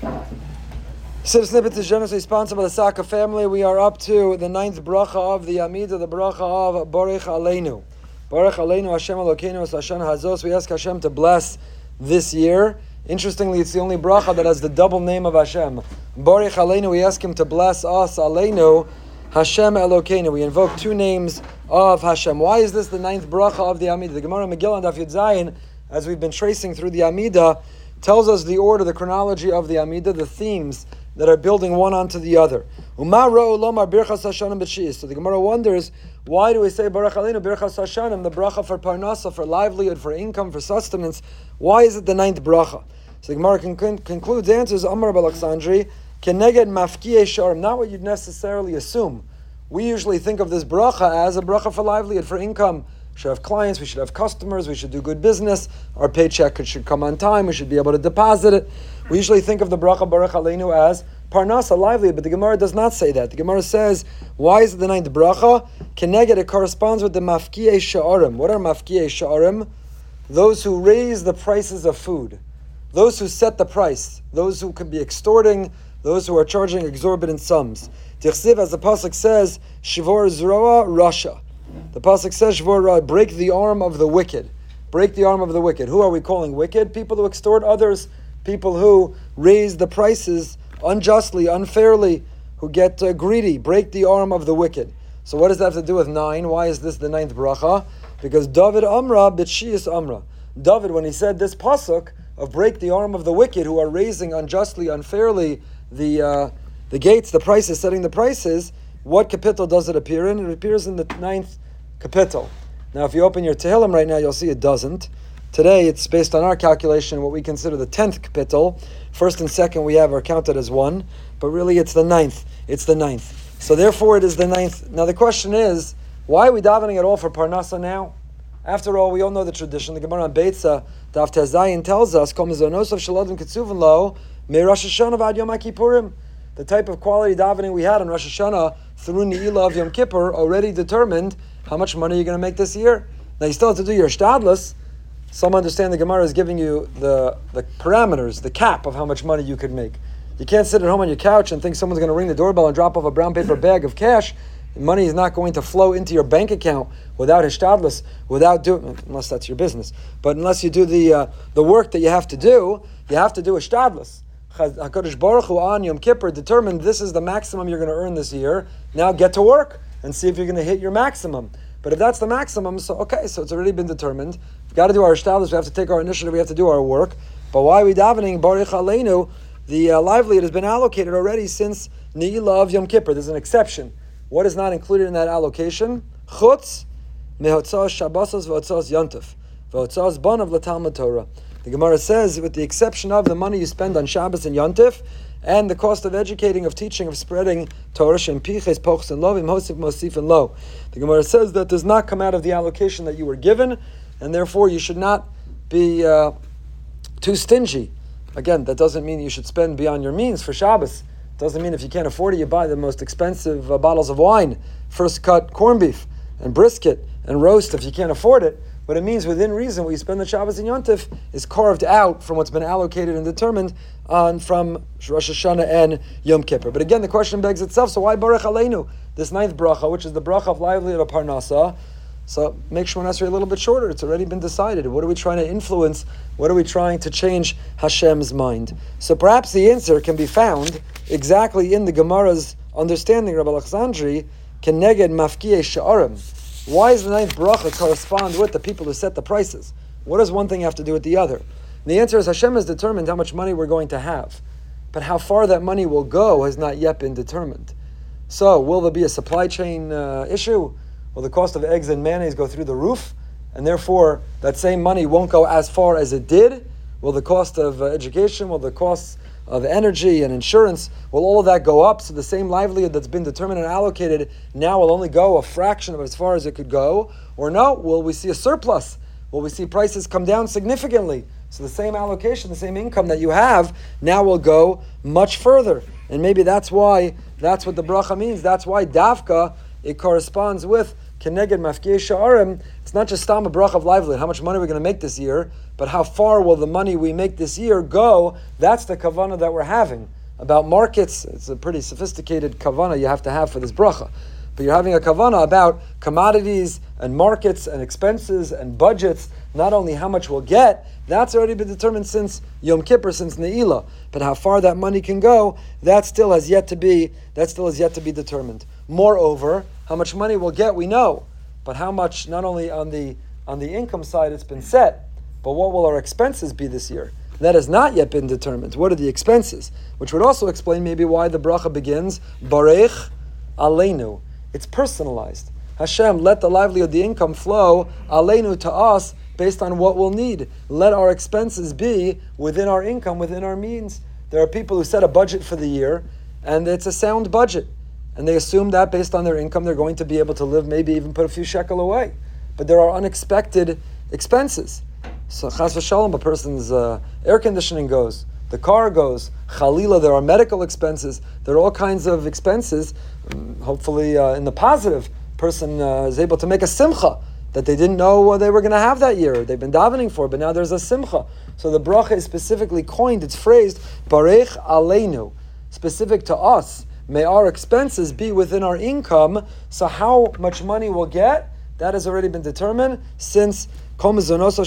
Siv Snippet is generously sponsored by the Saka family. We are up to the ninth bracha of the Amida, the bracha of Barech Aleinu. Barech Aleinu Hashem Elokeinu Hashem Hazos. We ask Hashem to bless this year. Interestingly, it's the only bracha that has the double name of Hashem. Barech Aleinu, we ask Him to bless us. Aleinu Hashem Elokeinu. We invoke two names of Hashem. Why is this the ninth bracha of the Amida? The Gemara Megillah and Daf Zayin, as we've been tracing through the Amida, tells us the order, the chronology of the Amida, the themes that are building one onto the other. So the Gemara wonders, why do we say Barech Aleinu Birchas Hashanim, the bracha for parnasa, for livelihood, for income, for sustenance? Why is it the ninth bracha? So the Gemara con- concludes, answers Amar Balakhandri, Keneged Mafkiye Sharim, not what you'd necessarily assume. We usually think of this bracha as a bracha for livelihood, for income. Should have clients, we should have customers, we should do good business, our paycheck should come on time, we should be able to deposit it. We usually think of the bracha Barech Aleinu as parnasa, livelihood, but the Gemara does not say that. The Gemara says, why is the ninth bracha? Keneged, it corresponds with the mafkiye sha'arim. What are mafkiye sha'arim? Those who raise the prices of food. Those who set the price. Those who can be extorting. Those who are charging exorbitant sums. Tichsiv, as the Pasuk says, Shivor Zroa Rasha. The pasuk says, "Shvor break the arm of the wicked." Break the arm of the wicked. Who are we calling wicked? People who extort others, people who raise the prices unjustly, unfairly, who get uh, greedy. Break the arm of the wicked. So what does that have to do with nine? Why is this the ninth bracha? Because David Amra b'tshias Amra. David, when he said this pasuk of break the arm of the wicked who are raising unjustly, unfairly the uh, the gates, the prices, setting the prices, what kapitel does it appear in? It appears in the ninth kapitel. Now, if you open your Tehillim right now, you'll see it doesn't. Today, it's based on our calculation, what we consider the tenth kapitel. First and second, we have are counted as one, but really it's the ninth. It's the ninth. So therefore, it is the ninth. Now, the question is, why are we davening at all for Parnasa now? After all, we all know the tradition. The Gemara on Beitza, Daf Tezayin tells us, "Kom zonosav shaladim ketzuven lo me Rosh Hashanah vad Yom Kippurim." The type of quality davening we had on Rosh Hashanah through Ne'ilah of Yom Kippur already determined how much money you're going to make this year. Now you still have to do your shtadlus. Some understand the Gemara is giving you the, the parameters, the cap of how much money you could make. You can't sit at home on your couch and think someone's going to ring the doorbell and drop off a brown paper bag of cash. Money is not going to flow into your bank account without hishtadlus, without doing, unless that's your business. But unless you do the uh, the work that you have to do, you have to do a hishtadlus. Hakadosh Baruch Hu on Yom Kippur determined this is the maximum you're going to earn this year. Now get to work and see if you're going to hit your maximum. But if that's the maximum, so okay, so it's already been determined. We've got to do our shtadlus. We have to take our initiative. We have to do our work. But why are we davening Barech Aleinu? The uh, livelihood has been allocated already since Ne'ilah of Yom Kippur. There's an exception. What is not included in that allocation? Chutz mehotzas shabbosas v'hotzas yontif v'hotzas ban of Torah. The Gemara says, with the exception of the money you spend on Shabbos and Yontif, and the cost of educating, of teaching, of spreading Torah, and Piches, Pochs, and Lovim, Hosif, Mosif, and Lo. The Gemara says that does not come out of the allocation that you were given, and therefore you should not be uh, too stingy. Again, that doesn't mean you should spend beyond your means for Shabbos. Doesn't mean if you can't afford it, you buy the most expensive uh, bottles of wine, first cut corned beef, and brisket, and roast if you can't afford it. But it means within reason what you spend the Shabbos and Yontif is carved out from what's been allocated and determined on from Rosh Hashanah and Yom Kippur. But again, the question begs itself: So why Barech Aleinu, this ninth bracha, which is the bracha of livelihood of Parnasa? So make Shemon Esrei a little bit shorter. It's already been decided. What are we trying to influence? What are we trying to change Hashem's mind? So perhaps the answer can be found exactly in the Gemara's understanding, Rabbi Alexandri, Keneged Mafkiye Sha'arim why does the ninth bracha correspond with the people who set the prices? What does one thing have to do with the other? The answer is Hashem has determined how much money we're going to have. But how far that money will go has not yet been determined. So, will there be a supply chain uh, issue? Will the cost of eggs and mayonnaise go through the roof? And therefore, that same money won't go as far as it did? Will the cost of uh, education, will the costs of energy and insurance, will all of that go up? So the same livelihood that's been determined and allocated now will only go a fraction of as far as it could go? Or no, will we see a surplus? Will we see prices come down significantly? So the same allocation, the same income that you have, now will go much further. And maybe that's why, that's what the bracha means. That's why davka, it corresponds with Keneged Mafkei Sha'arim. It's not just stam a bracha of livelihood, how much money we're going to make this year, but how far will the money we make this year go? That's the kavana that we're having. About markets, it's a pretty sophisticated kavana you have to have for this bracha. But you're having a kavana about commodities and markets and expenses and budgets, not only how much we'll get, that's already been determined since Yom Kippur, since Ne'ilah. But how far that money can go, that still has yet to be, that still has yet to be determined. Moreover, how much money we'll get, we know. But how much, not only on the on the income side, it's been set, but what will our expenses be this year? That has not yet been determined. What are the expenses? Which would also explain maybe why the bracha begins Barech Aleinu. It's personalized. Hashem, let the livelihood, the income flow Aleinu to us based on what we'll need. Let our expenses be within our income, within our means. There are people who set a budget for the year, and it's a sound budget and they assume that based on their income, they're going to be able to live, maybe even put a few shekel away. But there are unexpected expenses. So chas v'shalom, a person's uh, air conditioning goes, the car goes, chalila, there are medical expenses, there are all kinds of expenses. Um, hopefully, uh, in the positive, person uh, is able to make a simcha that they didn't know they were going to have that year. They've been davening for, but now there's a simcha. So the bracha is specifically coined, it's phrased, barech aleinu, specific to us may our expenses be within our income. So how much money we'll get, that has already been determined since that's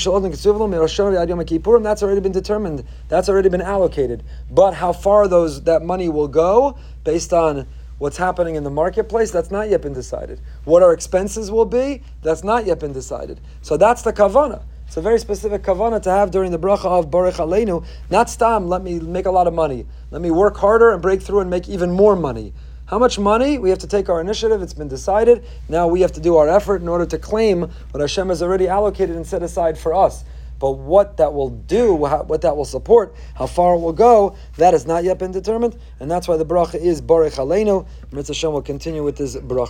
already been determined. That's already been allocated. But how far those that money will go, based on what's happening in the marketplace, that's not yet been decided. What our expenses will be, that's not yet been decided. So that's the kavana. It's a very specific kavana to have during the bracha of Barech Aleinu. Not stam, let me make a lot of money. Let me work harder and break through and make even more money. How much money? We have to take our initiative. It's been decided. Now we have to do our effort in order to claim what Hashem has already allocated and set aside for us. But what that will do, what that will support, how far it will go, that has not yet been determined. And that's why the bracha is Barech Aleinu. Mitzvah Hashem will continue with this bracha.